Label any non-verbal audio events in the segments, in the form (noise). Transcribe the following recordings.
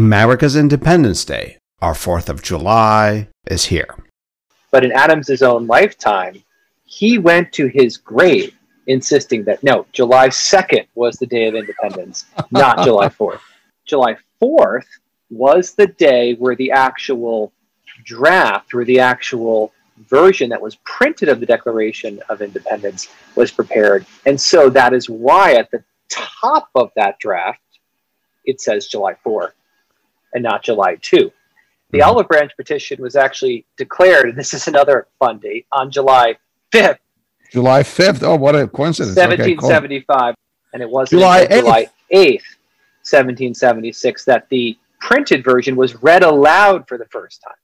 America's Independence Day, our 4th of July, is here. But in Adams' own lifetime, he went to his grave insisting that no, July 2nd was the day of independence, not (laughs) July 4th. July 4th was the day where the actual draft, where the actual version that was printed of the Declaration of Independence was prepared. And so that is why at the top of that draft, it says July 4 and not July 2. The mm-hmm. Olive Branch petition was actually declared, and this is another fun date, on July 5th. July 5th. Oh, what a coincidence. 1775. Okay, cool. And it was July 8th. July 8th, 1776, that the printed version was read aloud for the first time.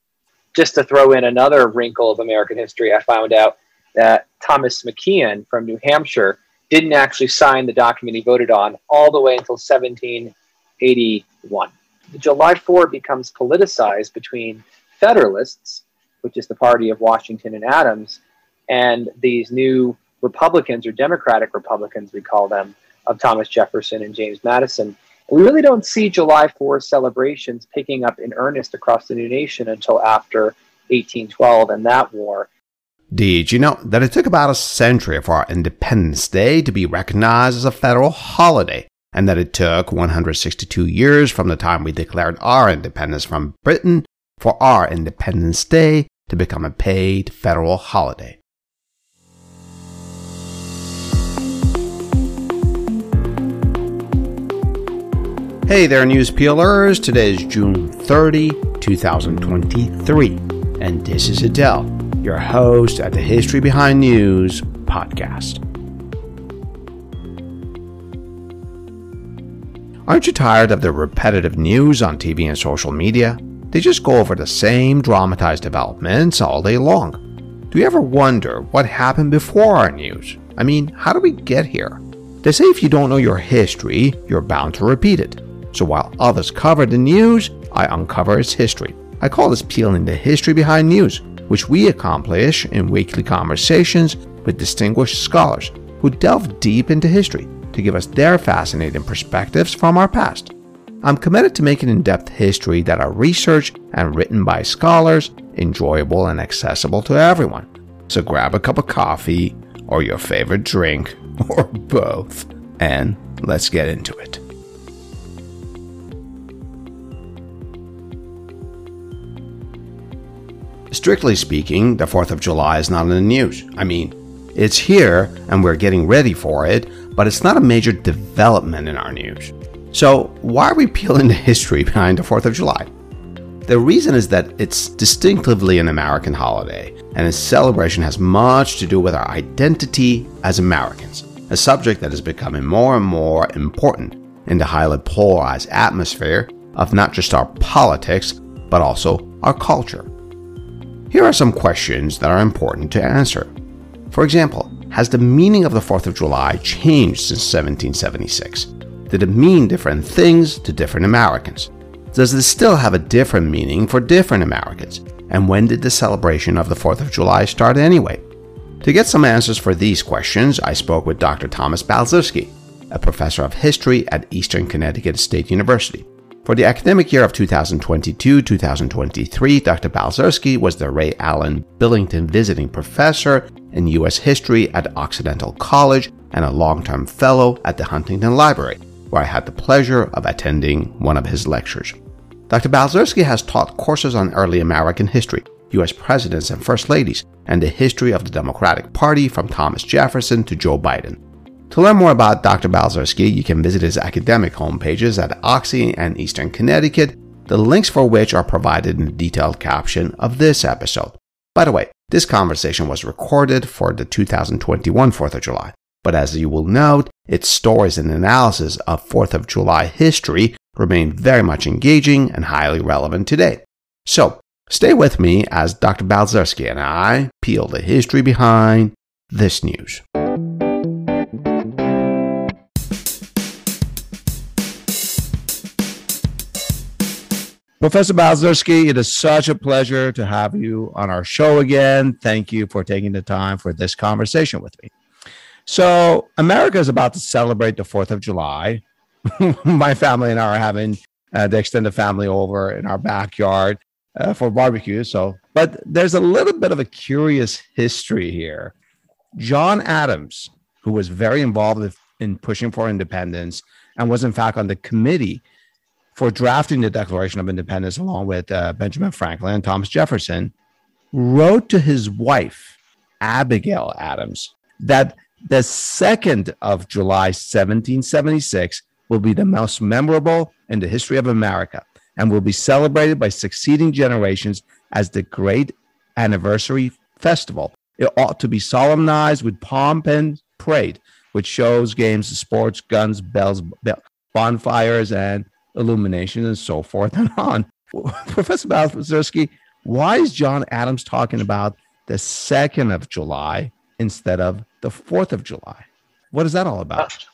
Just to throw in another wrinkle of American history, I found out that Thomas McKean from New Hampshire didn't actually sign the document he voted on all the way until 1781. July 4 becomes politicized between Federalists, which is the party of Washington and Adams, and these new Republicans or Democratic Republicans, we call them, of Thomas Jefferson and James Madison. We really don't see July 4 celebrations picking up in earnest across the new nation until after 1812 and that war. Did you know that it took about a century for our Independence Day to be recognized as a federal holiday? And that it took 162 years from the time we declared our independence from Britain for our Independence Day to become a paid federal holiday. Hey there, news peelers. Today is June 30, 2023, and this is Adele, your host at the History Behind News podcast. Aren't you tired of the repetitive news on TV and social media? They just go over the same dramatized developments all day long. Do you ever wonder what happened before our news? I mean, how do we get here? They say if you don't know your history, you're bound to repeat it. So while others cover the news, I uncover its history. I call this peeling the history behind news, which we accomplish in weekly conversations with distinguished scholars who delve deep into history to give us their fascinating perspectives from our past. I'm committed to making in depth history that are researched and written by scholars, enjoyable and accessible to everyone. So grab a cup of coffee or your favorite drink (laughs) or both and let's get into it. Strictly speaking, the 4th of July is not in the news. I mean, it's here and we're getting ready for it, but it's not a major development in our news. So, why are we peeling the history behind the 4th of July? The reason is that it's distinctively an American holiday, and its celebration has much to do with our identity as Americans, a subject that is becoming more and more important in the highly polarized atmosphere of not just our politics, but also our culture. Here are some questions that are important to answer. For example, has the meaning of the 4th of July changed since 1776? Did it mean different things to different Americans? Does this still have a different meaning for different Americans? And when did the celebration of the 4th of July start anyway? To get some answers for these questions, I spoke with Dr. Thomas Balcerski, a professor of history at Eastern Connecticut State University. For the academic year of 2022 2023, Dr. Balcerski was the Ray Allen Billington Visiting Professor in U.S. History at Occidental College and a long term fellow at the Huntington Library, where I had the pleasure of attending one of his lectures. Dr. Balcerski has taught courses on early American history, U.S. presidents and first ladies, and the history of the Democratic Party from Thomas Jefferson to Joe Biden. To learn more about Dr. Balcerski, you can visit his academic homepages at Oxy and Eastern Connecticut, the links for which are provided in the detailed caption of this episode. By the way, this conversation was recorded for the 2021 4th of July, but as you will note, its stories and analysis of 4th of July history remain very much engaging and highly relevant today. So, stay with me as Dr. Balcerski and I peel the history behind this news. Professor Balcerski, it is such a pleasure to have you on our show again. Thank you for taking the time for this conversation with me. So, America is about to celebrate the 4th of July. (laughs) My family and I are having uh, the extended family over in our backyard uh, for barbecue. So, but there's a little bit of a curious history here. John Adams, who was very involved in pushing for independence and was in fact on the committee for drafting the Declaration of Independence along with uh, Benjamin Franklin and Thomas Jefferson, wrote to his wife, Abigail Adams, that the 2nd of July, 1776, will be the most memorable in the history of America and will be celebrated by succeeding generations as the great anniversary festival. It ought to be solemnized with pomp and parade, with shows, games, sports, guns, bells, bonfires, and illumination, and so forth and (laughs) on. Professor Balcerski, why is John Adams talking about the 2nd of July instead of the 4th of July? What is that all about?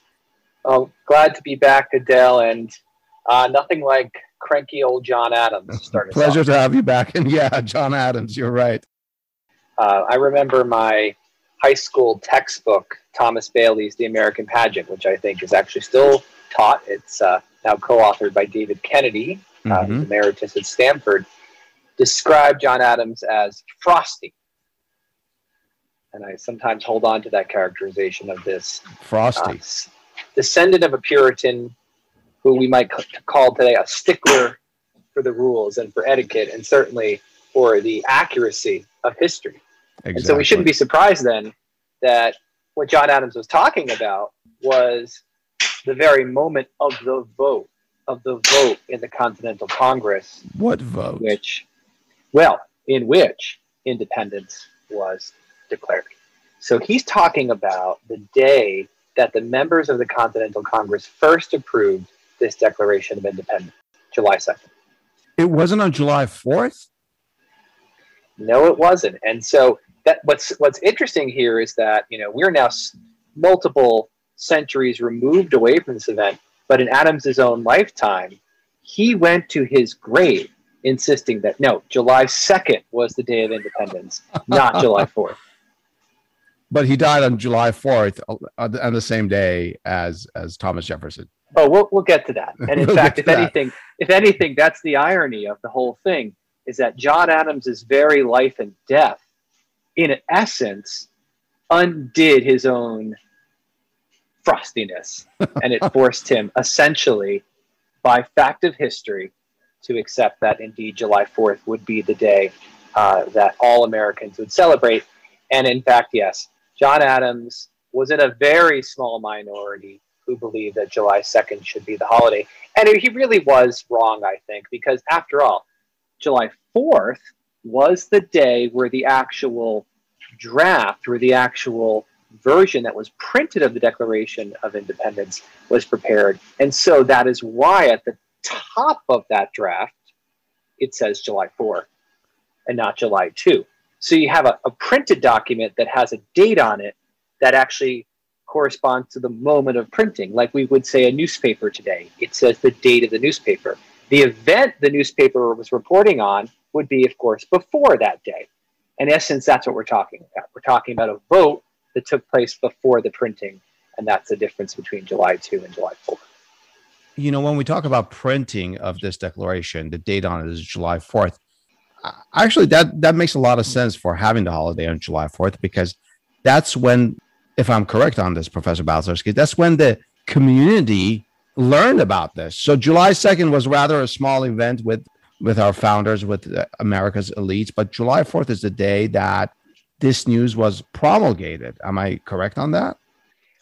Oh, glad to be back, Adele, and uh, nothing like cranky old John Adams. (laughs) Pleasure to have you back. And yeah, John Adams, you're right. Uh, I remember my high school textbook, Thomas Bailey's The American Pageant, which I think is actually still taught. It's uh, now co authored by David Kennedy, uh, mm-hmm. emeritus at Stanford, described John Adams as frosty. And I sometimes hold on to that characterization of this frosty uh, descendant of a Puritan who we might call today a stickler for the rules and for etiquette and certainly for the accuracy of history. Exactly. And so we shouldn't be surprised then that what John Adams was talking about was the very moment of the vote, of the vote in the Continental Congress. What vote? Which, well, in which independence was declared. So he's talking about the day that the members of the Continental Congress first approved this Declaration of Independence, July 2nd. It wasn't on July 4th? No, it wasn't. And so that what's what's interesting here is that, you know, we're now multiple centuries removed away from this event, but in Adams's own lifetime, he went to his grave insisting that no, July 2nd was the day of independence, not July (laughs) 4th. But he died on July 4th uh, on the same day as as Thomas Jefferson. Oh, we'll we'll get to that. (laughs) And in we'll fact, if that. anything, if anything, that's the irony of the whole thing is that John Adams's very life and death, in essence, undid his own frostiness, and it forced him essentially, by fact of history, to accept that indeed July Fourth would be the day uh, that all Americans would celebrate. And in fact, yes, John Adams was in a very small minority who believed that July 2nd should be the holiday. And he really was wrong, I think, because after all, July 4th was the day where the actual draft, where the actual version that was printed of the Declaration of Independence was prepared. And so that is why at the top of that draft, it says July 4 and not July 2. So you have a, a printed document that has a date on it that actually corresponds to the moment of printing, like we would say a newspaper today. It says the date of the newspaper. The event the newspaper was reporting on would be, of course, before that day. In essence, that's what we're talking about. We're talking about a vote that took place before the printing, and that's the difference between July 2 and July 4. You know, when we talk about printing of this declaration, the date on it is July 4th. Actually, that, that makes a lot of sense for having the holiday on July 4th because that's when if I'm correct on this, Professor Balcerski, that's when the community learned about this. So July 2nd was rather a small event with with our founders, with uh, America's elites, but July 4th is the day that this news was promulgated. Am I correct on that?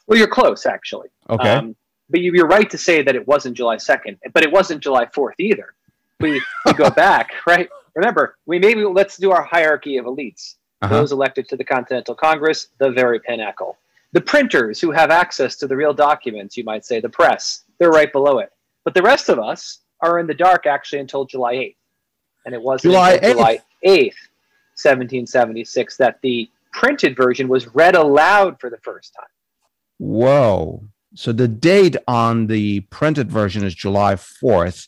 Well, you're close, actually. Okay. Um, but you're right to say that it wasn't July 2nd, but it wasn't July 4th either. We, we go (laughs) back, right? Remember, we maybe let's do our hierarchy of elites. Uh-huh. Those elected to the Continental Congress, the very pinnacle. The printers who have access to the real documents, you might say, the press, they're right below it. But the rest of us are in the dark actually until July 8th. And it wasn't July 8th. July 8th, 1776, that the printed version was read aloud for the first time. Whoa. So the date on the printed version is July 4th,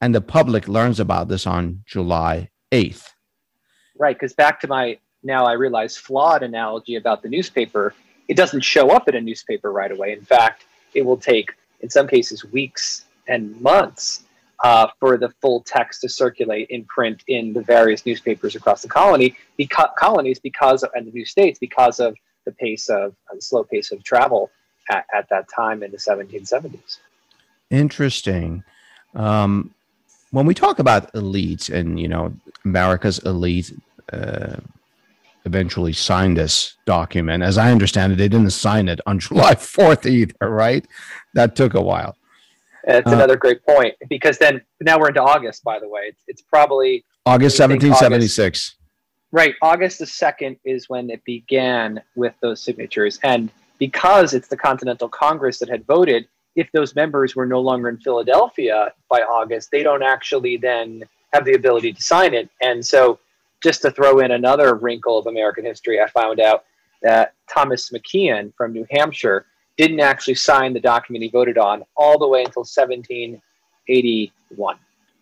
and the public learns about this on July 8th. Right, because back to my now I realize flawed analogy about the newspaper, it doesn't show up in a newspaper right away. In fact, it will take, in some cases, weeks and months uh, for the full text to circulate in print in the various newspapers across the colony, because, colonies, because of, and the new states, because of the pace of uh, the slow pace of travel at, at that time in the 1770s. Interesting. Um, when we talk about elites and you know America's elite uh, eventually signed this document, as I understand it, they didn't sign it on (laughs) July 4th either, right? That took a while. It's uh, another great point because then now we're into August. By the way, it's, it's probably August 1776. August, right, August the 2nd is when it began with those signatures, and because it's the Continental Congress that had voted, if those members were no longer in Philadelphia by August, they don't actually then have the ability to sign it. And so, just to throw in another wrinkle of American history, I found out that Thomas McKean from New Hampshire didn't actually sign the document he voted on all the way until 1781.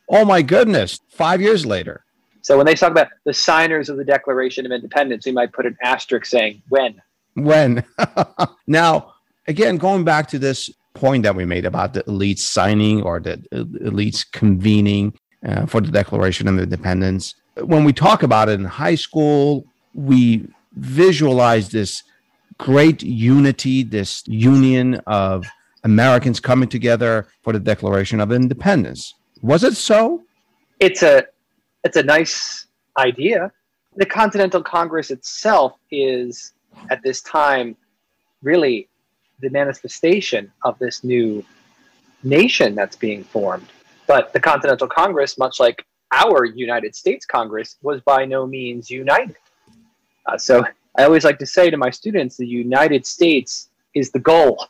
Oh my goodness, five years later. So when they talk about the signers of the Declaration of Independence, we might put an asterisk saying when. When. (laughs) now, again, going back to this point that we made about the elites signing or the elites convening uh, for the Declaration of Independence. When we talk about it in high school, we visualize this great unity, this union of Americans coming together for the Declaration of Independence. Was it so? It's a it's a nice idea. The Continental Congress itself is at this time really the manifestation of this new nation that's being formed. But the Continental Congress, much like our United States Congress, was by no means united. Uh, so I always like to say to my students the United States is the goal.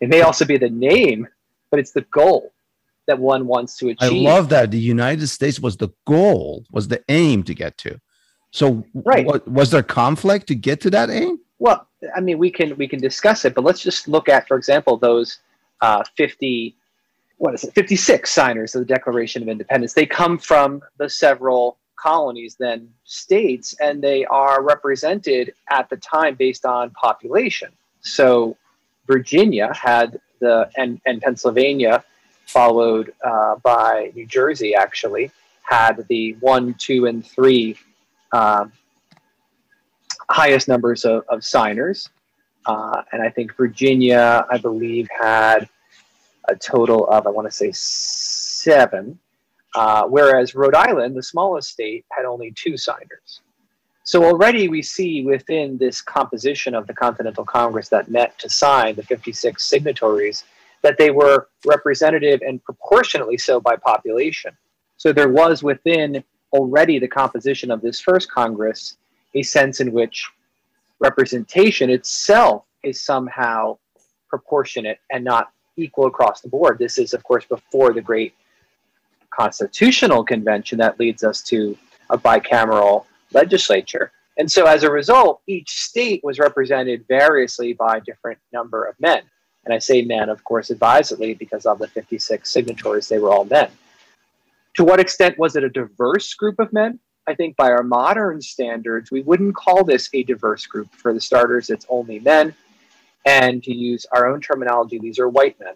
It may also be the name, but it's the goal that one wants to achieve. I love that. The United States was the goal, was the aim to get to. So, right. was there conflict to get to that aim? Well, I mean, we can we can discuss it, but let's just look at, for example, those uh, fifty, what is it, fifty six signers of the Declaration of Independence. They come from the several colonies, than states, and they are represented at the time based on population. So, Virginia had the and and Pennsylvania, followed uh, by New Jersey, actually had the one, two, and three. Uh, highest numbers of, of signers. Uh, and I think Virginia, I believe, had a total of, I want to say, seven. Uh, whereas Rhode Island, the smallest state, had only two signers. So already we see within this composition of the Continental Congress that met to sign the 56 signatories that they were representative and proportionately so by population. So there was within already the composition of this first Congress a sense in which representation itself is somehow proportionate and not equal across the board. This is, of course, before the great constitutional convention that leads us to a bicameral legislature. And so as a result, each state was represented variously by a different number of men. And I say men, of course, advisedly because of the 56 signatories, they were all men. To what extent was it a diverse group of men? I think by our modern standards, we wouldn't call this a diverse group. For the starters, it's only men. And to use our own terminology, these are white men.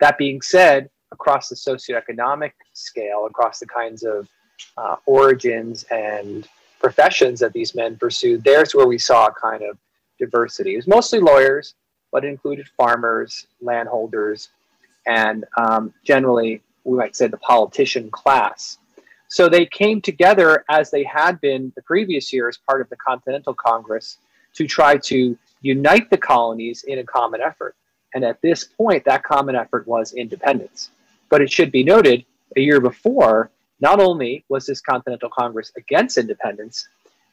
That being said, across the socioeconomic scale, across the kinds of uh, origins and professions that these men pursued, there's where we saw a kind of diversity. It was mostly lawyers, but included farmers, landholders, and um, generally, we might say the politician class. So they came together as they had been the previous year as part of the Continental Congress to try to unite the colonies in a common effort. And at this point, that common effort was independence. But it should be noted a year before, not only was this Continental Congress against independence,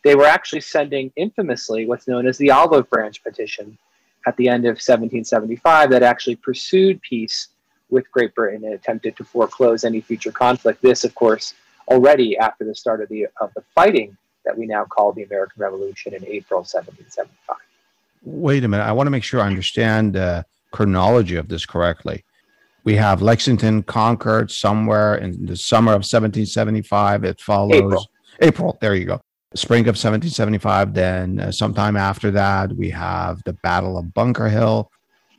they were actually sending infamously what's known as the Olive Branch Petition at the end of 1775 that actually pursued peace with Great Britain and attempted to foreclose any future conflict. This, of course, already after the start of the of the fighting that we now call the American Revolution in April 1775. Wait a minute. I want to make sure I understand the chronology of this correctly. We have Lexington Concord somewhere in the summer of 1775. It follows April. April there you go. Spring of 1775. Then, uh, sometime after that, we have the Battle of Bunker Hill.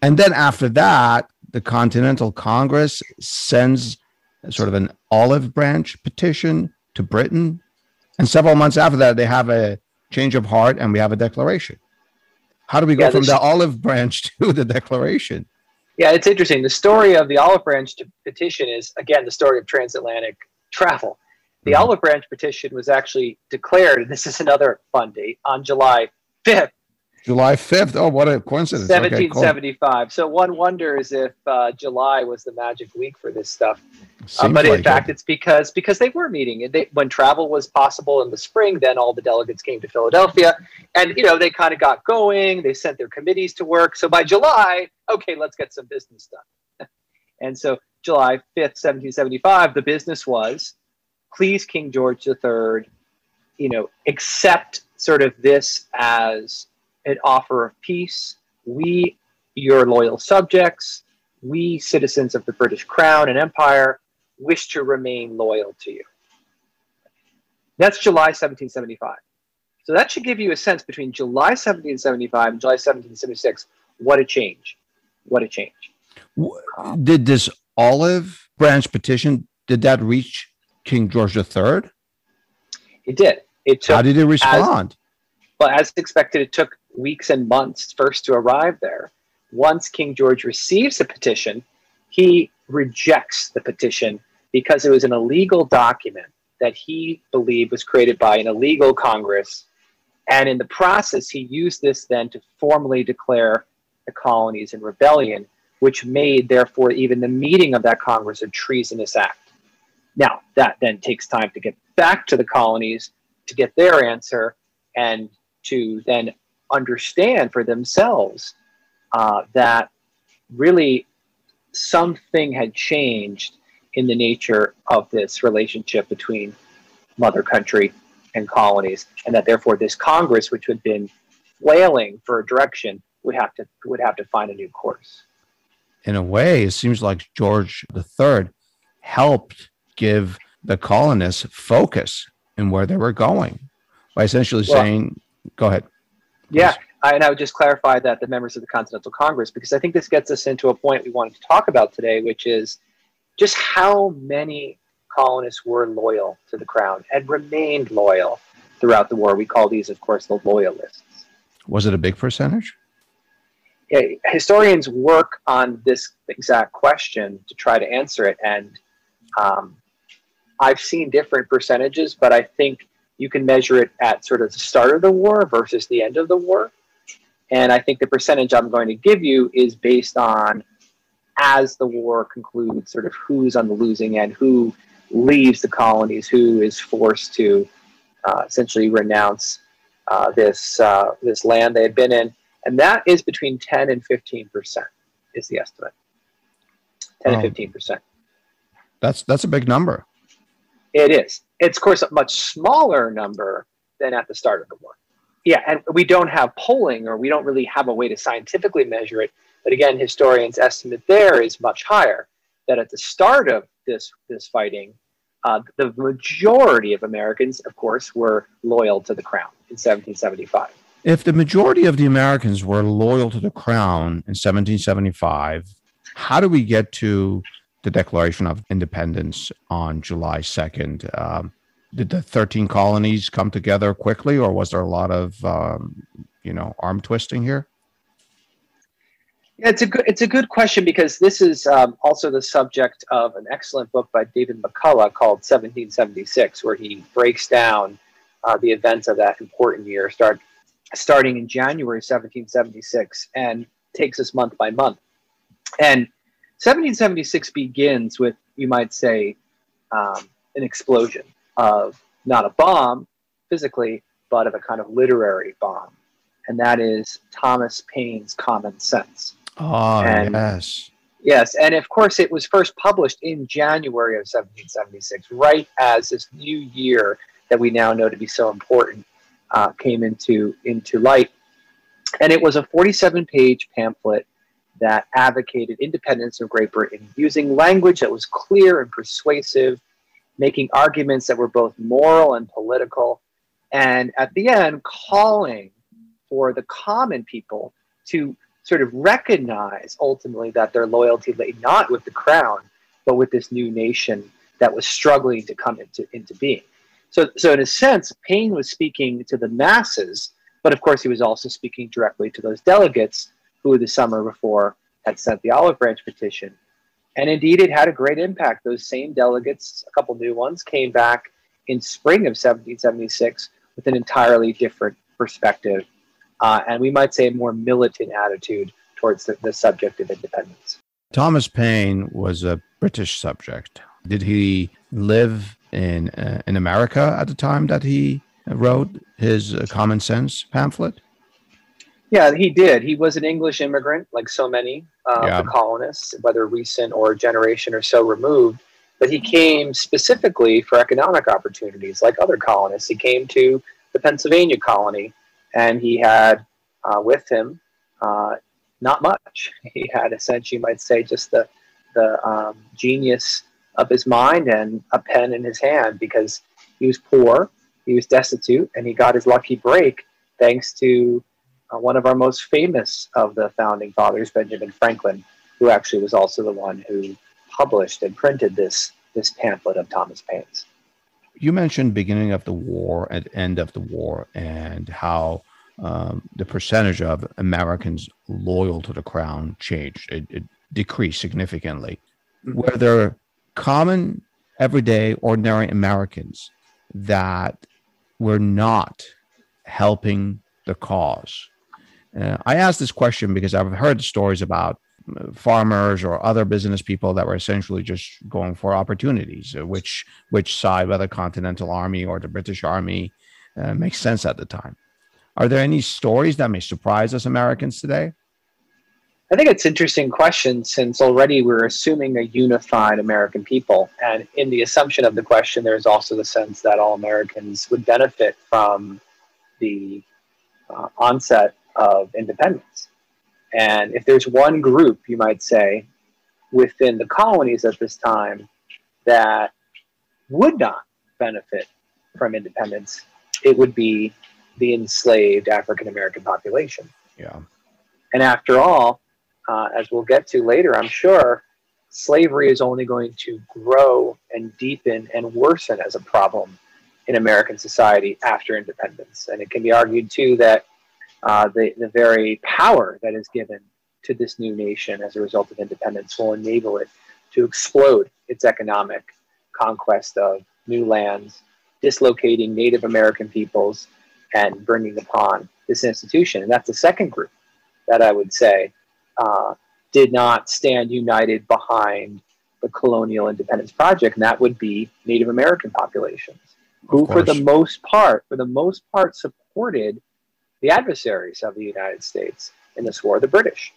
And then after that, the Continental Congress sends sort of an olive branch petition to Britain. And several months after that, they have a change of heart and we have a declaration. How do we go Yeah, from the olive branch (laughs) to the declaration? Yeah, it's interesting. The story of the Olive Branch petition is, again, the story of transatlantic travel. The Mhm. Olive Branch petition was actually declared, and this is another fun date, on July 5th, July 5th. Oh, what a coincidence. Okay, cool. 1775. So one wonders if uh, July was the magic week for this stuff. Uh, but in like fact, it. it's because because they were meeting. And They, when travel was possible in the spring, then all the delegates came to Philadelphia, and you know they kind of got going. They sent their committees to work. So by July, okay, let's get some business done. (laughs) and so July fifth, seventeen seventy-five, the business was, please, King George III, you know, accept sort of this as an offer of peace. We, your loyal subjects, we, citizens of the British Crown and Empire, wish to remain loyal to you. That's July 1775. So that should give you a sense between July 1775 and July 1776 what a change. What a change. Did this olive branch petition, did that reach King George III? It did. It took, How did he respond? Well, as expected, it took weeks and months first to arrive there. Once King George receives the petition, he rejects the petition because it was an illegal document that he believed was created by an illegal Congress. And in the process, he used this then to formally declare the colonies in rebellion, which made, therefore, even the meeting of that Congress a treasonous act. Now, that then takes time to get back to the colonies to get their answer and to then understand for themselves uh, that really something had changed in the nature of this relationship between mother country and colonies, and that therefore this Congress, which had been flailing for a direction, would have to would have to find a new course. In a way, it seems like George III helped give the colonists focus in where they were going by essentially Well- saying, go ahead. Yeah, I, and I would just clarify that the members of the Continental Congress, because I think this gets us into a point we wanted to talk about today, which is just how many colonists were loyal to the crown and remained loyal throughout the war. We call these, of course, the loyalists. Was it a big percentage? Yeah, historians work on this exact question to try to answer it, and um, I've seen different percentages, but I think you can measure it at sort of the start of the war versus the end of the war. And I think the percentage I'm going to give you is based on as the war concludes, sort of who's on the losing end, who leaves the colonies, who is forced to uh, essentially renounce uh, this uh, this land they had been in, and that is between 10 and 15 percent is the estimate. 10 Oh. and 15 percent. That's that's a big number. It is. It's of course a much smaller number than at the start of the war. Yeah, and we don't have polling, or we don't really have a way to scientifically measure it. But again, historians' estimate there is much higher. That at the start of this this fighting, uh, the majority of Americans, of course, were loyal to the crown in 1775. If the majority of the Americans were loyal to the crown in 1775, how do we get to the Declaration of Independence on July 2nd? Um, did the 13 colonies come together quickly, or was there a lot of, um, you know, arm twisting here? Yeah, it's a good it's a good question because this is um, also the subject of an excellent book by David McCullough called 1776, where he breaks down uh, the events of that important year, start starting in January 1776, and takes us month by month. And 1776 begins with, you might say, um, an explosion of not a bomb physically, but of a kind of literary bomb, and that is Thomas Paine's Common Sense. Oh, And- yes. Yes, and of course, it was first published in January of 1776, right as this new year that we now know to be so important uh, came into into light. And it was a 47-page pamphlet that advocated independence of Great Britain using language that was clear and persuasive, making arguments that were both moral and political, and at the end, calling for the common people to sort of recognize ultimately that their loyalty lay not with the crown, but with this new nation that was struggling to come into, into being. So, so in a sense, Paine was speaking to the masses, but of course he was also speaking directly to those delegates who the summer before had sent the olive branch petition. And indeed, it had a great impact. Those same delegates, a couple new ones, came back in spring of 1776 with an entirely different perspective, uh, and we might say a more militant attitude towards the, the subject of independence. Thomas Paine was a British subject. Did he live in uh, in America at the time that he wrote his uh, Common Sense pamphlet? Yeah, he did. He was an English immigrant, like so many uh, yeah. the colonists, whether recent or a generation or so removed. But he came specifically for economic opportunities, like other colonists. He came to the Pennsylvania colony, and he had uh, with him uh, not much. (laughs) He had essentially, you might say, just the the um, genius of his mind and a pen in his hand because he was poor, he was destitute, and he got his lucky break thanks to uh, one of our most famous of the founding fathers, Benjamin Franklin, who actually was also the one who published and printed this this pamphlet of Thomas Paine's. You mentioned beginning of the war and end of the war, and how um, the percentage of Americans loyal to the crown changed. It, it decreased significantly. Were there common, everyday, ordinary Americans that were not helping the cause? Uh, I ask this question because I've heard stories about uh, farmers or other business people that were essentially just going for opportunities. Uh, which which side, whether Continental Army or the British Army, uh, makes sense at the time. Are there any stories that may surprise us Americans today? I think it's an interesting question since already we're assuming a unified American people. And in the assumption of the question, there's also the sense that all Americans would benefit from the uh, onset of independence. And if there's one group, you might say, within the colonies at this time that would not benefit from independence, it would be the enslaved African American population. Yeah. And after all, uh, as we'll get to later, I'm sure, slavery is only going to grow and deepen and worsen as a problem in American society after independence. And it can be argued, too, that uh, the, the very power that is given to this new nation as a result of independence will enable it to explode its economic conquest of new lands, dislocating Native American peoples, and bringing upon this institution. And that's the second group that I would say uh, did not stand united behind the colonial independence project, and that would be Native American populations, who, for the most part, for the most part, supported the adversaries of the United States in this war, the British.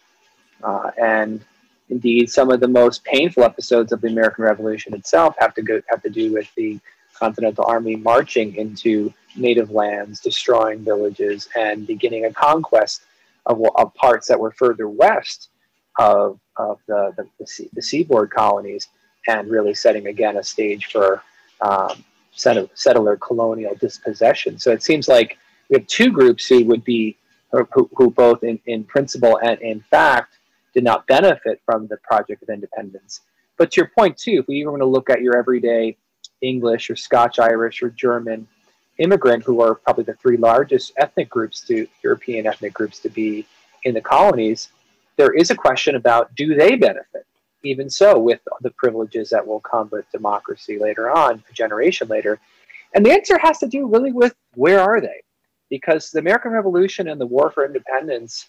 Uh, and indeed, some of the most painful episodes of the American Revolution itself have to go have to do with the Continental Army marching into native lands, destroying villages, and beginning a conquest of, of parts that were further west of, of the, the, the, sea, the seaboard colonies, and really setting again a stage for um, settler colonial dispossession. So it seems like we have two groups who would be, who, who both in, in principle and in fact did not benefit from the Project of Independence. But to your point, too, if we even want to look at your everyday English or Scotch Irish or German immigrant, who are probably the three largest ethnic groups to European ethnic groups to be in the colonies, there is a question about do they benefit? Even so, with the privileges that will come with democracy later on, a generation later. And the answer has to do really with where are they? Because the American Revolution and the War for Independence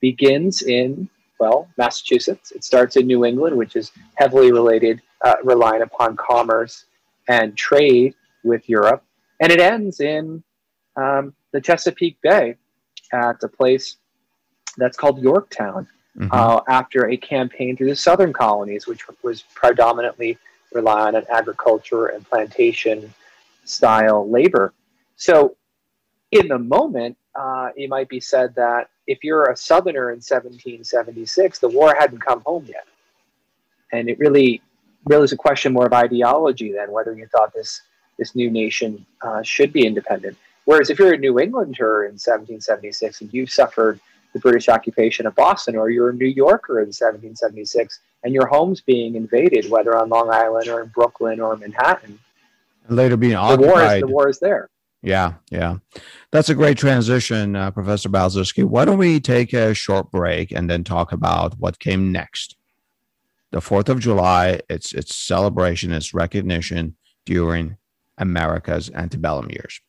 begins in, well, Massachusetts. It starts in New England, which is heavily related, uh, relying upon commerce and trade with Europe. And it ends in um, the Chesapeake Bay at a place that's called Yorktown mm-hmm. uh, after a campaign through the southern colonies, which was predominantly relying on agriculture and plantation style labor. So, in the moment, uh, it might be said that if you're a southerner in 1776, the war hadn't come home yet. And it really, really is a question more of ideology than whether you thought this this new nation uh, should be independent. Whereas if you're a New Englander in 1776 and you suffered the British occupation of Boston, or you're a New Yorker in 1776 and your home's being invaded, whether on Long Island or in Brooklyn or Manhattan. And later being The occupied. war is the war is there. Yeah, yeah. That's a great transition, uh, Professor Balcerski. Why don't we take a short break and then talk about what came next? The 4th of July, it's its celebration, its recognition during America's antebellum years.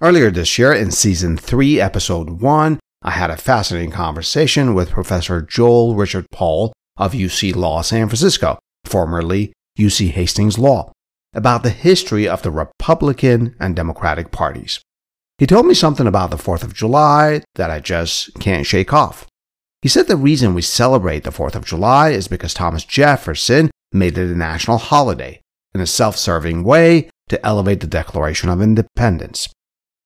Earlier this year, in season 3, episode 1, I had a fascinating conversation with Professor Joel Richard Paul of UC Law San Francisco, formerly UC Hastings Law, about the history of the Republican and Democratic parties. He told me something about the 4th of July that I just can't shake off. He said the reason we celebrate the 4th of July is because Thomas Jefferson made it a national holiday in a self serving way to elevate the Declaration of Independence.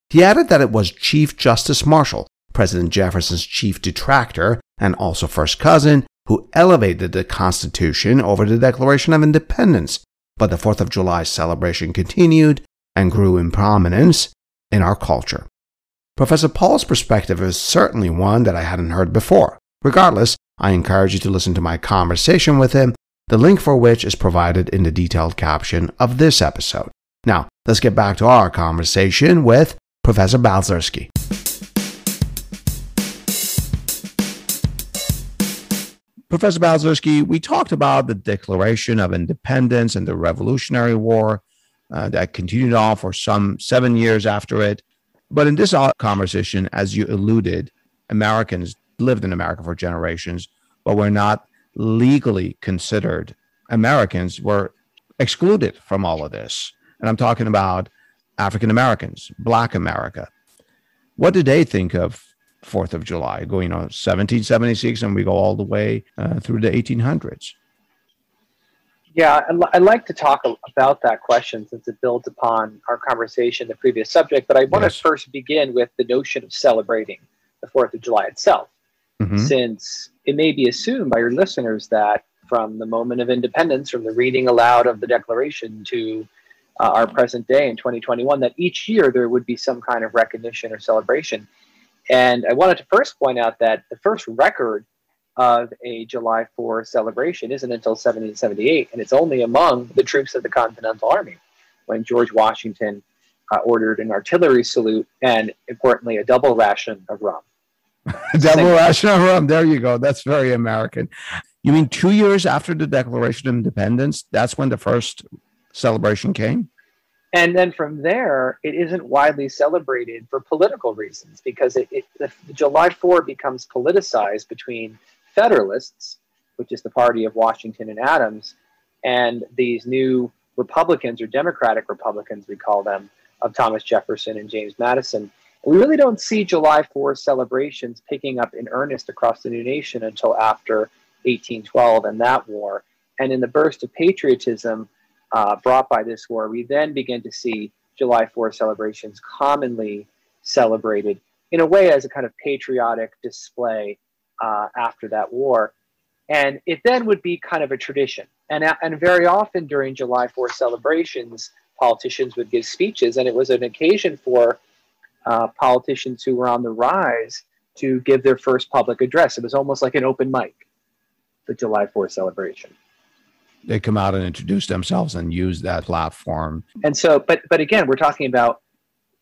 He added that it was Chief Justice Marshall, President Jefferson's chief detractor and also first cousin, who elevated the Constitution over the Declaration of Independence. But the 4th of July celebration continued and grew in prominence in our culture. Professor Paul's perspective is certainly one that I hadn't heard before. Regardless, I encourage you to listen to my conversation with him, the link for which is provided in the detailed caption of this episode. Now, let's get back to our conversation with Professor Balcerski. Professor Balcerski, we talked about the Declaration of Independence and the Revolutionary War uh, that continued on for some seven years after it. But in this conversation, as you alluded, Americans lived in America for generations, but were not legally considered Americans, were excluded from all of this. And I'm talking about African Americans, Black America. What did they think of Fourth of July, going on 1776, and we go all the way uh, through the 1800s. Yeah, I'd like to talk about that question since it builds upon our conversation, the previous subject. But I want yes. to first begin with the notion of celebrating the Fourth of July itself, mm-hmm. since it may be assumed by your listeners that from the moment of independence, from the reading aloud of the Declaration to uh, our present day in 2021, that each year there would be some kind of recognition or celebration. And I wanted to first point out that the first record of a July 4 celebration isn't until 1778, and it's only among the troops of the Continental Army when George Washington uh, ordered an artillery salute and, importantly, a double ration of rum. (laughs) double ration of rum. There you go. That's very American. You mean two years after the Declaration of Independence? That's when the first celebration came? And then from there it isn't widely celebrated for political reasons because it, it the, july 4 becomes politicized between federalists which is the party of washington and adams and these new republicans or democratic republicans we call them of thomas jefferson and james madison. We really don't see july 4 celebrations picking up in earnest across the new nation until after 1812 and that war. And in the burst of patriotism uh, brought by this war, we then begin to see July 4 celebrations commonly celebrated in a way as a kind of patriotic display uh, after that war. And it then would be kind of a tradition. And, and very often during July 4 celebrations, politicians would give speeches, and it was an occasion for uh, politicians who were on the rise to give their first public address. It was almost like an open mic, the July 4 celebration they come out and introduce themselves and use that platform. And so, but but again, we're talking about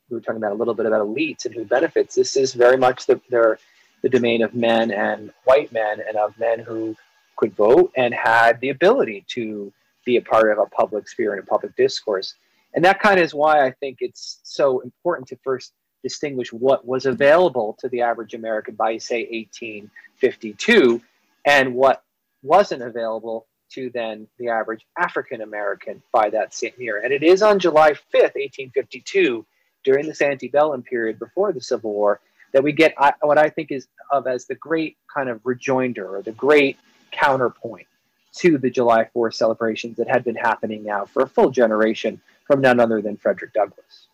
we were talking about a little bit about elites and who benefits. This is very much the their, the domain of men and white men and of men who could vote and had the ability to be a part of a public sphere and a public discourse. And that kind of is why I think it's so important to first distinguish what was available to the average American by, say, 1852 and what wasn't available to then the average African American by that same year. And it is on July 5th, 1852, during this antebellum period before the Civil War, that we get what I think is of as the great kind of rejoinder or the great counterpoint to the July 4th celebrations that had been happening now for a full generation from none other than Frederick Douglass.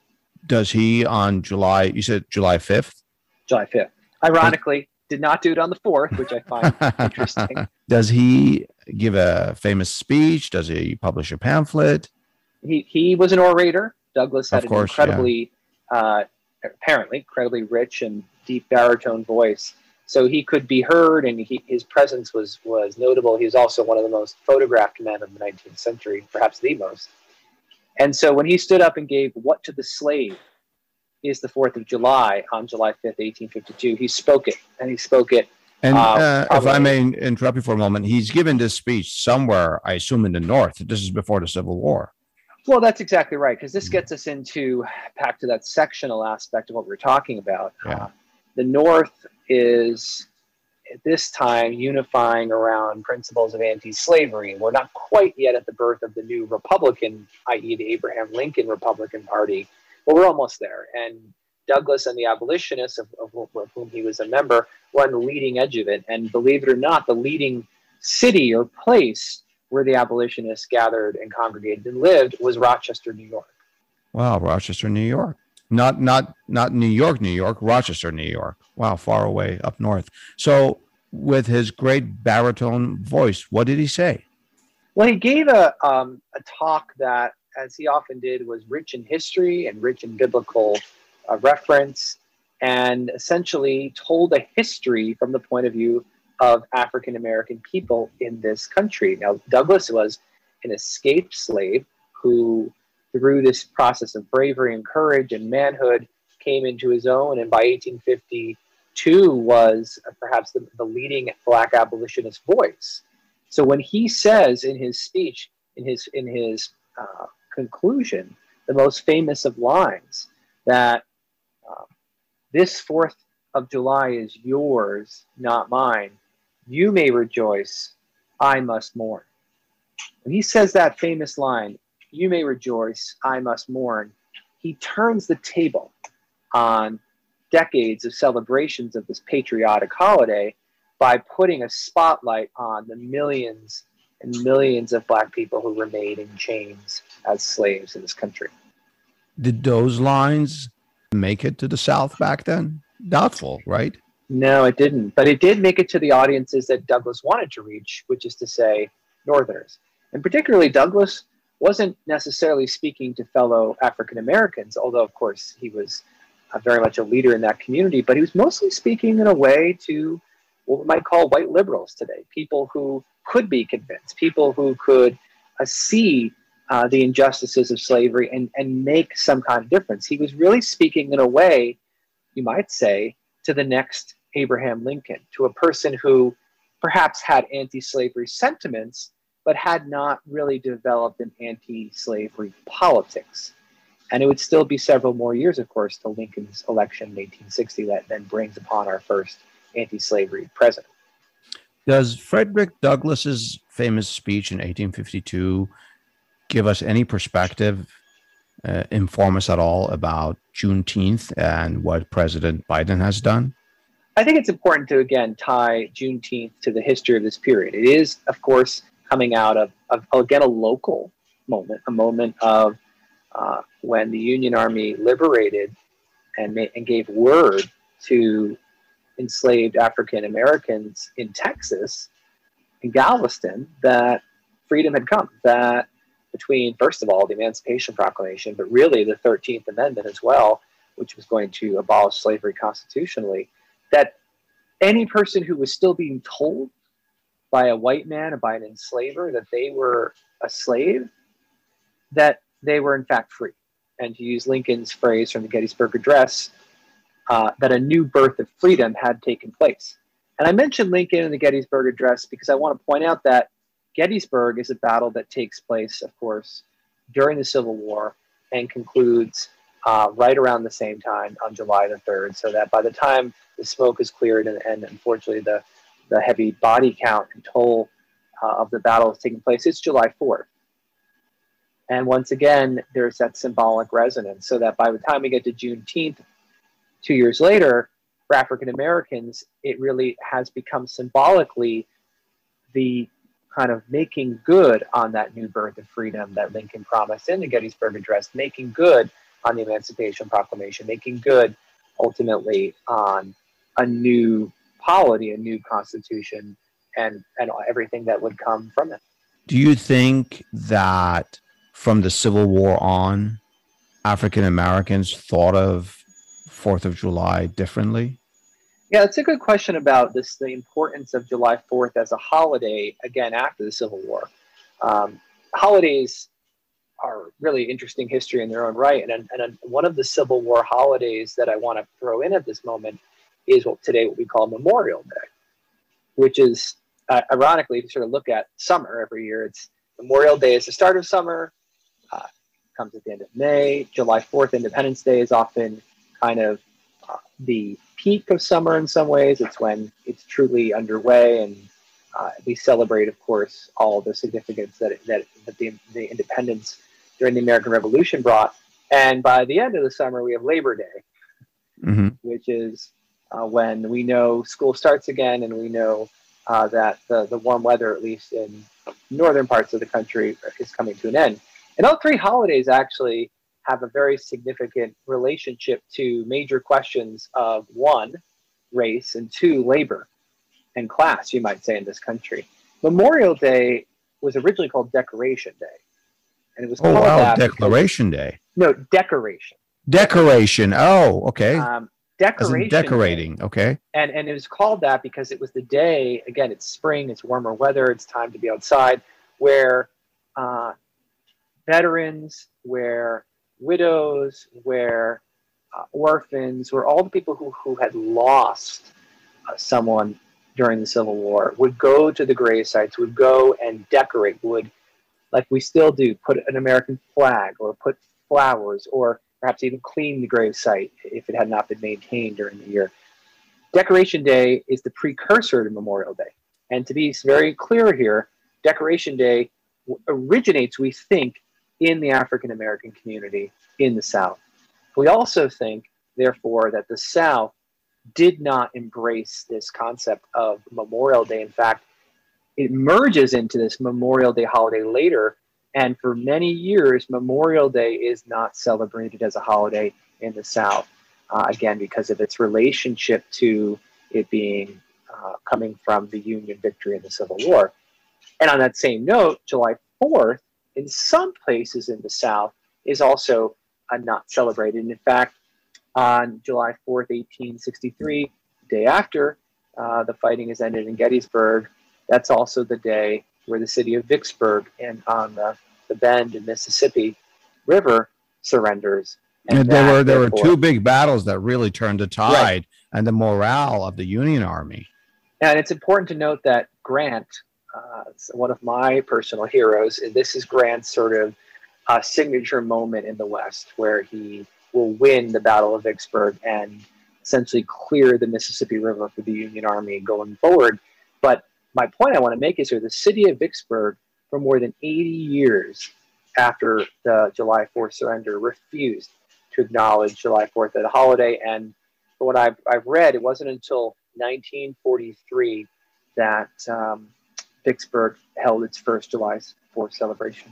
Does he on July, you said July 5th? July 5th. Ironically, did not do it on the 4th, which I find (laughs) interesting. Does he give a famous speech? Does he publish a pamphlet? He, he was an orator. Douglass had course, an incredibly, yeah. uh, apparently, incredibly rich and deep baritone voice. So he could be heard, and he, his presence was was notable. He was also one of the most photographed men of the 19th century, perhaps the most. And so when he stood up and gave "What to the Slave," is the Fourth of July on July 5th, 1852. He spoke it, and he spoke it. And uh, uh, if I may interrupt you for a moment, he's given this speech somewhere, I assume, in the North. This is before the Civil War. Well, that's exactly right, because this gets us into back to that sectional aspect of what we are talking about. Yeah. Uh, the North is at this time unifying around principles of anti-slavery. We're not quite yet at the birth of the new Republican, i.e., the Abraham Lincoln Republican Party, but we're almost there. And Douglass and the abolitionists, of, of, of whom he was a member, were on the leading edge of it. And believe it or not, the leading city or place where the abolitionists gathered and congregated and lived was Rochester, New York. Wow, Rochester, New York. Not not not New York, New York, Rochester, New York. Wow, far away up north. So with his great baritone voice, what did he say? Well, he gave a um, a talk that, as he often did, was rich in history and rich in biblical uh, reference, and essentially told a history from the point of view of African American people in this country. Now, Douglass was an escaped slave who, through this process of bravery and courage and manhood, came into his own, and by 1852 was perhaps the, the leading black abolitionist voice. So when he says in his speech, in his in his uh, conclusion, the most famous of lines that uh, this Fourth of July is yours, not mine. You may rejoice, I must mourn. When he says that famous line, You may rejoice, I must mourn, he turns the table on decades of celebrations of this patriotic holiday by putting a spotlight on the millions and millions of black people who remained in chains as slaves in this country. Did those lines make it to the South back then? Doubtful, right? No, it didn't. But it did make it to the audiences that Douglass wanted to reach, which is to say, Northerners. And particularly, Douglass wasn't necessarily speaking to fellow African Americans, although, of course, he was uh, very much a leader in that community, but he was mostly speaking in a way to what we might call white liberals today people who could be convinced, people who could uh, see uh, the injustices of slavery and, and make some kind of difference. He was really speaking in a way, you might say, to the next Abraham Lincoln, to a person who perhaps had anti slavery sentiments, but had not really developed an anti slavery politics. And it would still be several more years, of course, to Lincoln's election in 1860 that then brings upon our first anti slavery president. Does Frederick Douglass's famous speech in 1852 give us any perspective, uh, inform us at all about Juneteenth and what President Biden has done? I think it's important to again tie Juneteenth to the history of this period. It is, of course, coming out of, of again a local moment, a moment of uh, when the Union Army liberated and, ma- and gave word to enslaved African Americans in Texas, in Galveston, that freedom had come. That between, first of all, the Emancipation Proclamation, but really the 13th Amendment as well, which was going to abolish slavery constitutionally, that any person who was still being told by a white man or by an enslaver that they were a slave, that they were in fact free. And to use Lincoln's phrase from the Gettysburg Address, uh, that a new birth of freedom had taken place. And I mentioned Lincoln and the Gettysburg Address because I want to point out that Gettysburg is a battle that takes place, of course, during the Civil War and concludes uh, right around the same time on July the 3rd, so that by the time the smoke is cleared and, and unfortunately the, the heavy body count and toll uh, of the battle is taking place, it's July 4th. And once again, there's that symbolic resonance, so that by the time we get to Juneteenth, two years later, for African Americans, it really has become symbolically the kind of making good on that new birth of freedom that Lincoln promised in the Gettysburg Address, making good on the Emancipation Proclamation, making good ultimately on a new polity, a new constitution, and, and everything that would come from it. Do you think that from the Civil War on, African Americans thought of Fourth of July differently? Yeah, it's a good question about this the importance of July 4th as a holiday, again, after the Civil War. Um, holidays are really interesting history in their own right. And, and one of the Civil War holidays that I want to throw in at this moment is what today what we call Memorial Day, which is uh, ironically to sort of look at summer every year. It's Memorial Day is the start of summer, uh, comes at the end of May. July 4th, Independence Day, is often kind of the peak of summer in some ways. It's when it's truly underway, and uh, we celebrate, of course, all the significance that, that, that the, the independence during the American Revolution brought. And by the end of the summer, we have Labor Day, mm-hmm. which is uh, when we know school starts again and we know uh, that the, the warm weather, at least in northern parts of the country, is coming to an end. And all three holidays actually have a very significant relationship to major questions of one, race, and two, labor and class, you might say, in this country. Memorial Day was originally called Decoration Day. And it was oh, wow, Declaration because, Day. No, Decoration. Decoration. Oh, okay. Um, decoration. decorating. Day. Okay. And and it was called that because it was the day. Again, it's spring. It's warmer weather. It's time to be outside. Where uh, veterans, where widows, where uh, orphans, where all the people who who had lost uh, someone during the Civil War would go to the grave sites, would go and decorate, would like we still do, put an American flag or put flowers or perhaps even clean the grave site if it had not been maintained during the year. Decoration Day is the precursor to Memorial Day. And to be very clear here, Decoration Day originates, we think, in the African American community in the South. We also think, therefore, that the South did not embrace this concept of Memorial Day. In fact, it merges into this Memorial Day holiday later and for many years, Memorial Day is not celebrated as a holiday in the South, uh, again, because of its relationship to it being uh, coming from the Union victory in the Civil War. And on that same note, July 4th, in some places in the South, is also uh, not celebrated. And in fact, on July 4th, 1863, day after uh, the fighting has ended in Gettysburg, that's also the day where the city of Vicksburg and on the, the Bend in Mississippi River surrenders. And, and there were there were two big battles that really turned the tide right. and the morale of the Union Army. And it's important to note that Grant, uh, one of my personal heroes, And this is Grant's sort of uh, signature moment in the West, where he will win the Battle of Vicksburg and essentially clear the Mississippi River for the Union Army going forward. But my point I want to make is here the city of Vicksburg, for more than 80 years after the July 4th surrender, refused to acknowledge July 4th as a holiday. And from what I've, I've read, it wasn't until 1943 that um, Vicksburg held its first July 4th celebration.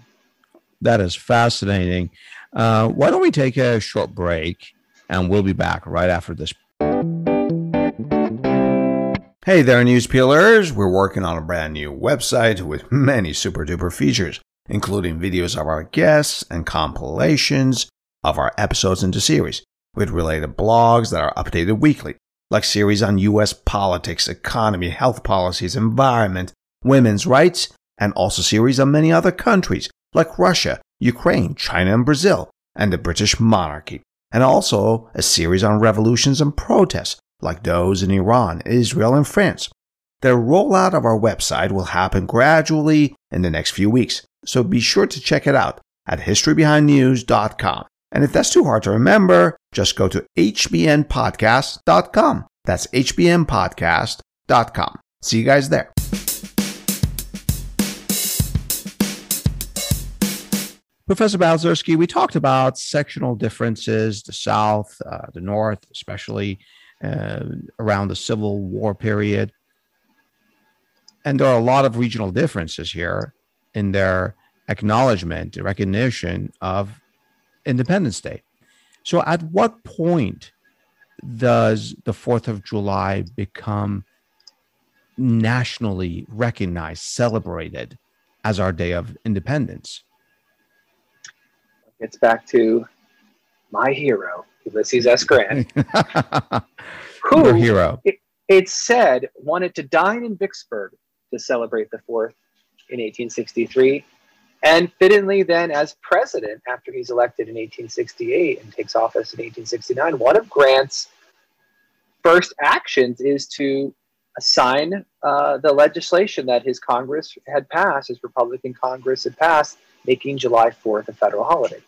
That is fascinating. Uh, why don't we take a short break and we'll be back right after this Hey there, news peelers! We're working on a brand new website with many super duper features, including videos of our guests and compilations of our episodes into series, with related blogs that are updated weekly, like series on US politics, economy, health policies, environment, women's rights, and also series on many other countries, like Russia, Ukraine, China, and Brazil, and the British monarchy, and also a series on revolutions and protests like those in Iran, Israel, and France. The rollout of our website will happen gradually in the next few weeks, so be sure to check it out at historybehindnews.com. And if that's too hard to remember, just go to hbnpodcast.com. That's hbnpodcast.com. See you guys there. Professor Balcerski, we talked about sectional differences, the South, uh, the North, especially uh, around the Civil War period. And there are a lot of regional differences here in their acknowledgement, recognition of Independence Day. So, at what point does the 4th of July become nationally recognized, celebrated as our day of independence? It's back to my hero, Ulysses S. Grant. (laughs) who, Your hero. it's said, wanted to dine in Vicksburg to celebrate the 4th in 1863. And fittingly, then, as president, after he's elected in 1868 and takes office in 1869, one of Grant's first actions is to sign uh, the legislation that his Congress had passed, his Republican Congress had passed, making July 4th a federal holiday.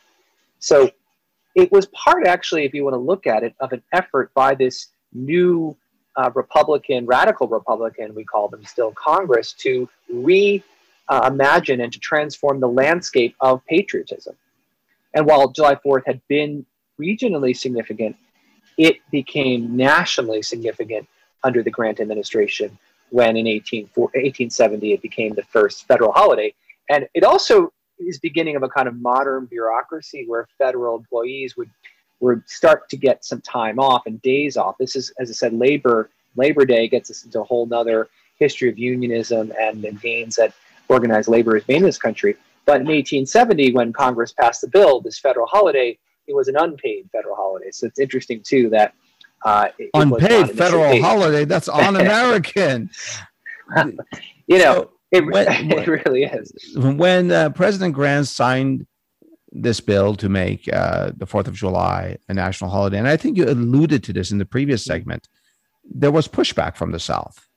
So it was part, actually, if you want to look at it, of an effort by this new uh, Republican, radical Republican, we call them still, Congress, to reimagine uh, and to transform the landscape of patriotism. And while July 4th had been regionally significant, it became nationally significant under the Grant administration when in 18, 1870 it became the first federal holiday. And it also is beginning of a kind of modern bureaucracy where federal employees would would start to get some time off and days off. This is, as I said, labor Labor Day gets us into a whole nother history of unionism and the gains that organized labor has made in this country. But in 1870, when Congress passed the bill, this federal holiday, it was an unpaid federal holiday. So it's interesting too that uh, it, unpaid federal holiday. That's (laughs) un-American. (laughs) you know, it, when, (laughs) it really is. When uh, President Grant signed this bill to make uh, the Fourth of July a national holiday, and I think you alluded to this in the previous segment, there was pushback from the South.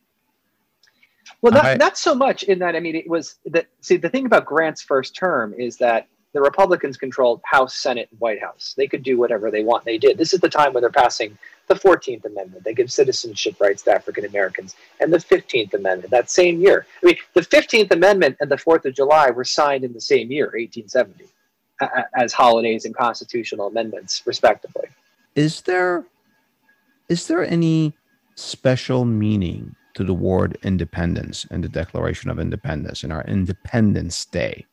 Well, not, I, not so much in that. I mean, it was that. See, the thing about Grant's first term is that the Republicans controlled House, Senate, and White House. They could do whatever they want. They did. This is the time when they're passing the 14th Amendment. They give citizenship rights to African Americans. And the 15th Amendment, that same year. I mean, the 15th Amendment and the 4th of July were signed in the same year, 1870, as holidays and constitutional amendments, respectively. Is there, is there any special meaning to the word independence and the Declaration of Independence and our Independence Day?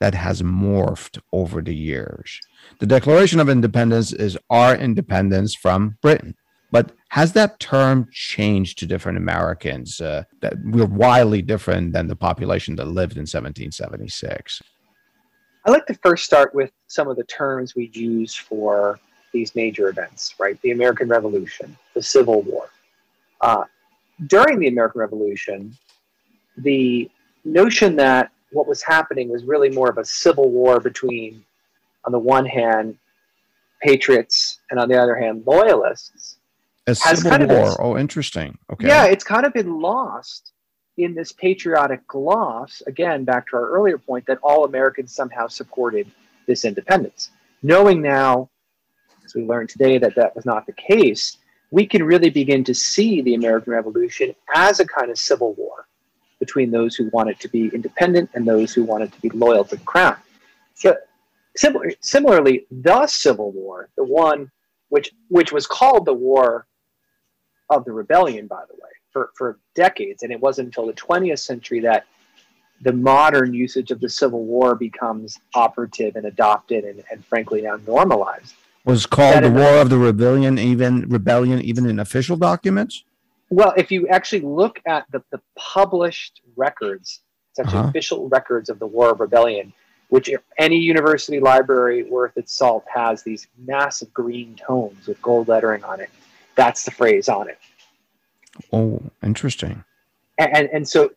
That has morphed over the years. The Declaration of Independence is our independence from Britain. But has that term changed to different Americans? Uh, that we're wildly different than the population that lived in 1776. I like to first start with some of the terms we use for these major events, right? The American Revolution, the Civil War. Uh, during the American Revolution, the notion that what was happening was really more of a civil war between, on the one hand, patriots and on the other hand, loyalists. A civil kind war. Been, oh, interesting. Okay. Yeah, it's kind of been lost in this patriotic gloss. Again, back to our earlier point that all Americans somehow supported this independence. Knowing now, as we learned today, that that was not the case, we can really begin to see the American Revolution as a kind of civil war between those who wanted to be independent and those who wanted to be loyal to the crown. So, similar, similarly, the Civil War, the one which which was called the War of the Rebellion, by the way, for, for decades, and it wasn't until the 20th century that the modern usage of the Civil War becomes operative and adopted and, and frankly now normalized. Was called the War of the Rebellion even rebellion even in official documents? Well, if you actually look at the, the published records, it's actually uh-huh. official records of the War of Rebellion, which any university library worth its salt has these massive green tomes with gold lettering on it. That's the phrase on it. Oh, interesting. And, and, and so,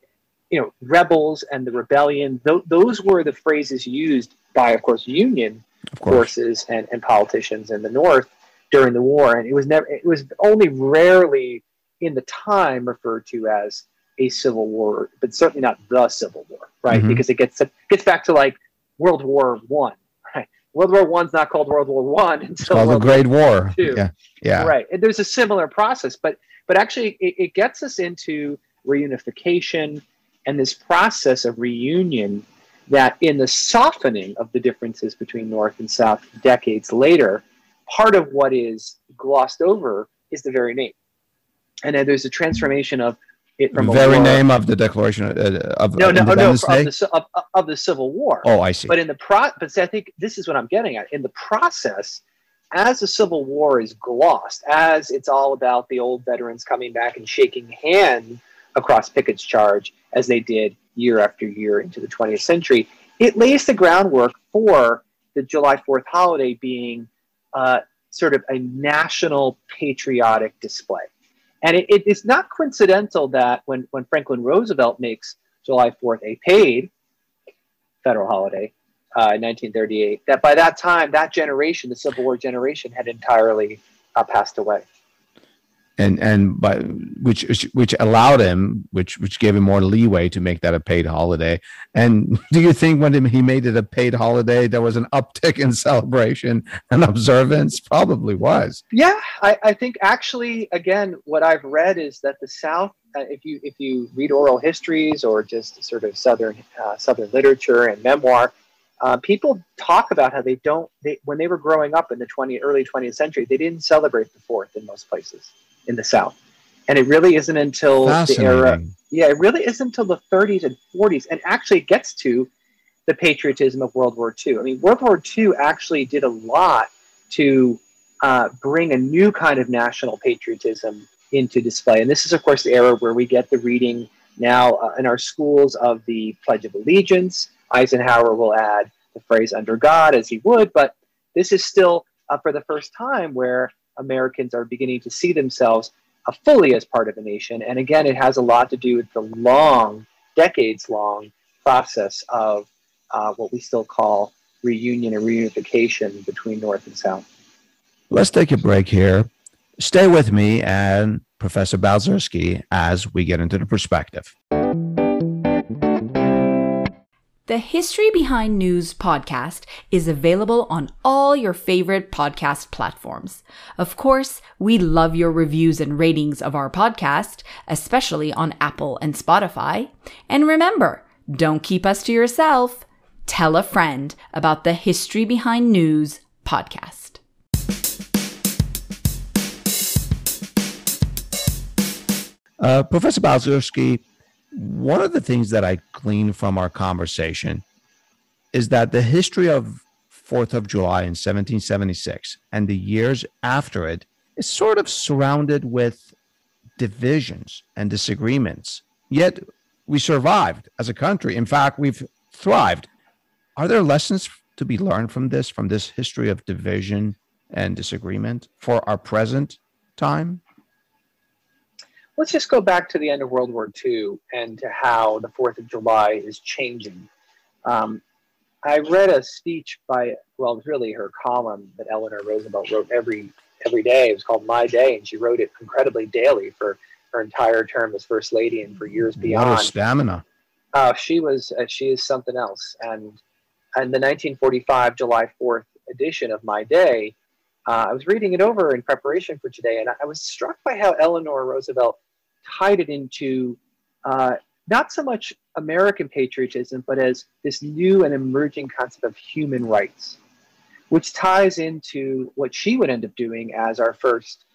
you know, rebels and the rebellion, th- those were the phrases used by, of course, Union of course. forces and, and politicians in the North during the war. And it was never, it was only rarely in the time referred to as a civil war, but certainly not the civil war, right? Mm-hmm. Because it gets gets back to like World War One, right? World War One's not called World War One until it's called the Great War. Two. Yeah, yeah, right. And there's a similar process, but but actually it, it gets us into reunification and this process of reunion that in the softening of the differences between North and South decades later, part of what is glossed over is the very name and then there's a transformation of it from the very war, name of the Declaration uh, of no, no, no, no of the, of, of, the Civil War. Oh, I see. But in the pro, but see, I think this is what I'm getting at. In the process, as the Civil War is glossed, as it's all about the old veterans coming back and shaking hands across Pickett's charge, as they did year after year into the 20th century, it lays the groundwork for the July 4th holiday being uh, sort of a national patriotic display And it, it is not coincidental that when, when Franklin Roosevelt makes July 4th a paid federal holiday uh, in 1938, that by that time, that generation, the Civil War generation, had entirely uh, passed away and and by which which allowed him which which gave him more leeway to make that a paid holiday. And (laughs) do you think when he made it a paid holiday there was an uptick in celebration and observance? Probably was. Yeah i, I think actually again what i've read is that the south uh, if you if you read oral histories or just sort of southern uh, southern literature and memoir uh, people talk about how they don't they, when they were growing up in the 20 early 20th century they didn't celebrate the fourth in most places in the South. And it really isn't until the era, yeah, it really isn't until the 30s and 40s, and actually gets to the patriotism of World War II. I mean, World War II actually did a lot to uh, bring a new kind of national patriotism into display. And this is, of course, the era where we get the reading now uh, in our schools of the Pledge of Allegiance. Eisenhower will add the phrase under God as he would, but this is still uh, for the first time where Americans are beginning to see themselves uh, fully as part of a nation. And again, it has a lot to do with the long, decades long process of uh, what we still call reunion and reunification between North and South. Let's take a break here. Stay with me and Professor Balcerski as we get into the perspective. The History Behind News podcast is available on all your favorite podcast platforms. Of course, we love your reviews and ratings of our podcast, especially on Apple and Spotify. And remember, don't keep us to yourself. Tell a friend about the History Behind News podcast. Uh, Professor Balcerski, one of the things that I gleaned from our conversation is that the history of Fourth of July in 1776 and the years after it is sort of surrounded with divisions and disagreements. Yet we survived as a country. In fact, we've thrived. Are there lessons to be learned from this, from this history of division and disagreement for our present time? Let's just go back to the end of World War II and to how the Fourth of July is changing. Um, I read a speech by, well, it was really her column that Eleanor Roosevelt wrote every every day. It was called My Day, and she wrote it incredibly daily for her entire term as First Lady and for years beyond. What a stamina! Uh, she was uh, she is something else. And and the 1945 July 4th edition of My Day, uh, I was reading it over in preparation for today, and I was struck by how Eleanor Roosevelt tied it into uh, not so much American patriotism, but as this new and emerging concept of human rights, which ties into what she would end up doing as our first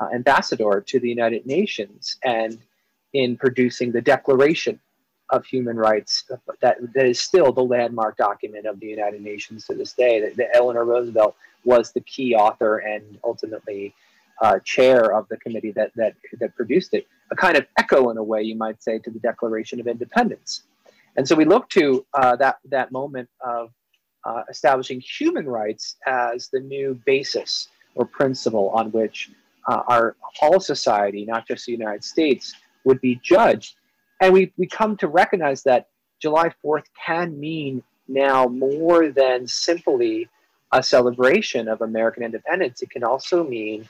uh, ambassador to the United Nations and in producing the Declaration of Human Rights that, that is still the landmark document of the United Nations to this day. That, that Eleanor Roosevelt was the key author and ultimately uh, chair of the committee that, that, that produced it a kind of echo, in a way, you might say, to the Declaration of Independence. And so we look to uh, that, that moment of uh, establishing human rights as the new basis or principle on which uh, our whole society, not just the United States, would be judged. And we, we come to recognize that July 4th can mean now more than simply a celebration of American independence. It can also mean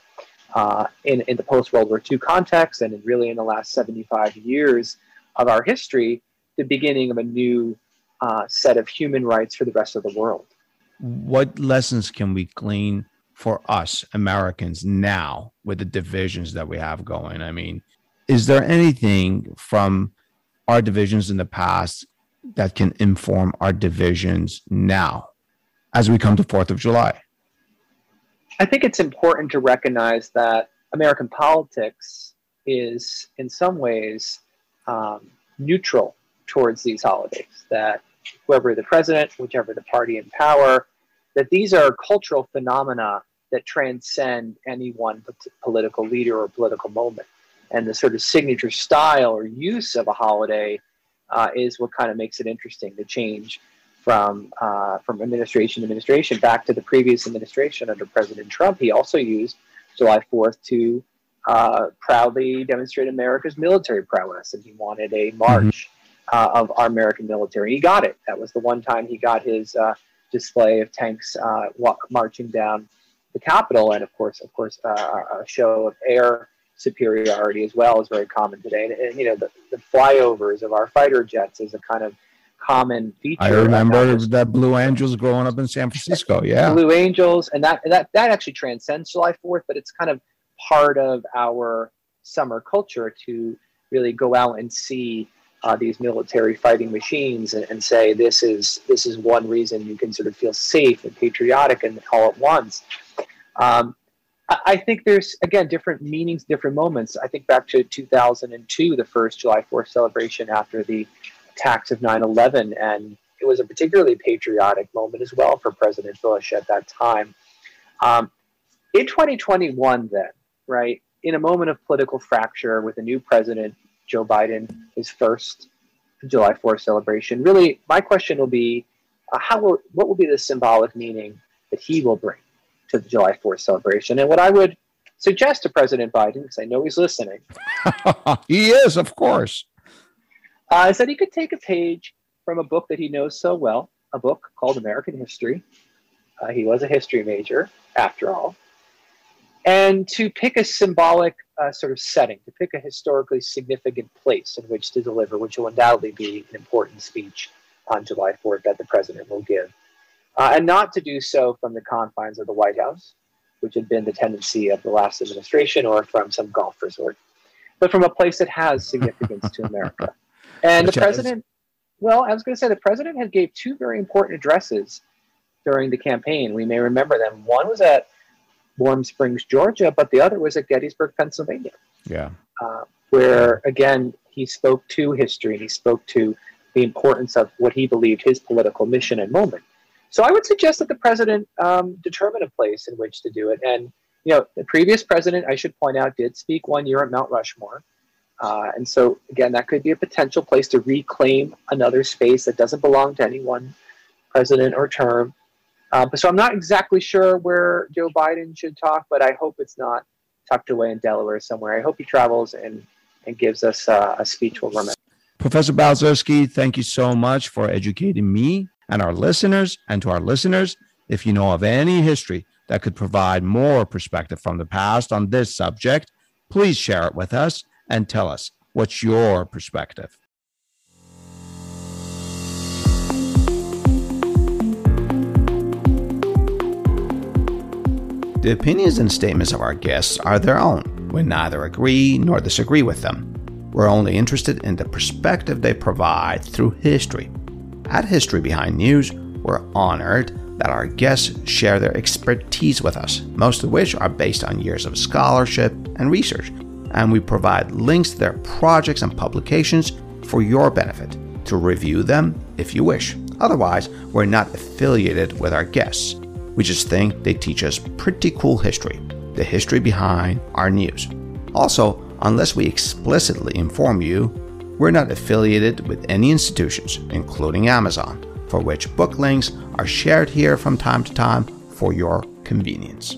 uh, in, in the post World War II context and in really in the last 75 years of our history, the beginning of a new uh, set of human rights for the rest of the world. What lessons can we glean for us Americans now with the divisions that we have going? I mean, is there anything from our divisions in the past that can inform our divisions now as we come to 4th of July? I think it's important to recognize that American politics is, in some ways, um, neutral towards these holidays. That whoever the president, whichever the party in power, that these are cultural phenomena that transcend any one political leader or political moment. And the sort of signature style or use of a holiday uh, is what kind of makes it interesting to change from uh, from administration to administration back to the previous administration under President Trump. He also used July 4th to uh, proudly demonstrate America's military prowess, and he wanted a march mm-hmm. uh, of our American military. He got it. That was the one time he got his uh, display of tanks uh, marching down the Capitol, and of course, of course, uh, a show of air superiority as well is very common today. And, and you know, the, the, flyovers of our fighter jets is a kind of common feature. I remember that Blue Angels growing up in San Francisco. Yeah, Blue Angels, and that that that actually transcends July Fourth, but it's kind of part of our summer culture to really go out and see uh, these military fighting machines and, and, say this is this is one reason you can sort of feel safe and patriotic and all at once. Um, I, I think there's again different meanings, different moments. I think back to 2002, the first July 4th celebration after the attacks of 9/11, and it was a particularly patriotic moment as well for President Bush at that time. Um, in 2021, then, right, in a moment of political fracture with a new president, Joe Biden, his first July 4th celebration, really, my question will be, uh, how will what will be the symbolic meaning that he will bring to the July 4th celebration? And what I would suggest to President Biden, because I know he's listening, (laughs) he is, of course, uh, is that he could take a page from a book that he knows so well, a book called American History. Uh, he was a history major, after all and to pick a symbolic uh, sort of setting, to pick a historically significant place in which to deliver, which will undoubtedly be an important speech on July 4th that the president will give. Uh, and not to do so from the confines of the White House, which had been the tendency of the last administration, or from some golf resort, but from a place that has significance to America. And which the president, has. well, I was going to say the president had gave two very important addresses during the campaign. We may remember them. One was at Warm Springs, Georgia, but the other was at Gettysburg, Pennsylvania. Yeah. Uh, where, again, he spoke to history and he spoke to the importance of what he believed his political mission and moment. So I would suggest that the president um, determine a place in which to do it. And, you know, the previous president, I should point out, did speak one year at Mount Rushmore. Uh, and so, again, that could be a potential place to reclaim another space that doesn't belong to any one president or term. Uh, so I'm not exactly sure where Joe Biden should talk, but I hope it's not tucked away in Delaware somewhere. I hope he travels and, and gives us uh, a speech we'll remember. Professor Balcerski, thank you so much for educating me and our listeners. And to our listeners, if you know of any history that could provide more perspective from the past on this subject, please share it with us and tell us what's your perspective. The opinions and statements of our guests are their own. We neither agree nor disagree with them. We're only interested in the perspective they provide through history. At History Behind News, we're honored that our guests share their expertise with us, most of which are based on years of scholarship and research, and we provide links to their projects and publications for your benefit to review them if you wish. Otherwise, we're not affiliated with our guests. We just think they teach us pretty cool history, the history behind our news. Also, unless we explicitly inform you, we're not affiliated with any institutions, including Amazon, for which book links are shared here from time to time for your convenience.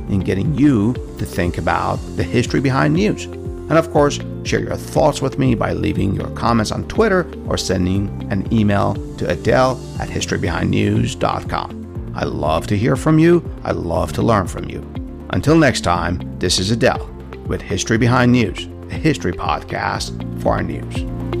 in getting you to think about the history behind news. And of course, share your thoughts with me by leaving your comments on Twitter or sending an email to Adele at historybehindnews.com. I love to hear from you. I love to learn from you. Until next time, this is Adele with History Behind News, a history podcast for our news.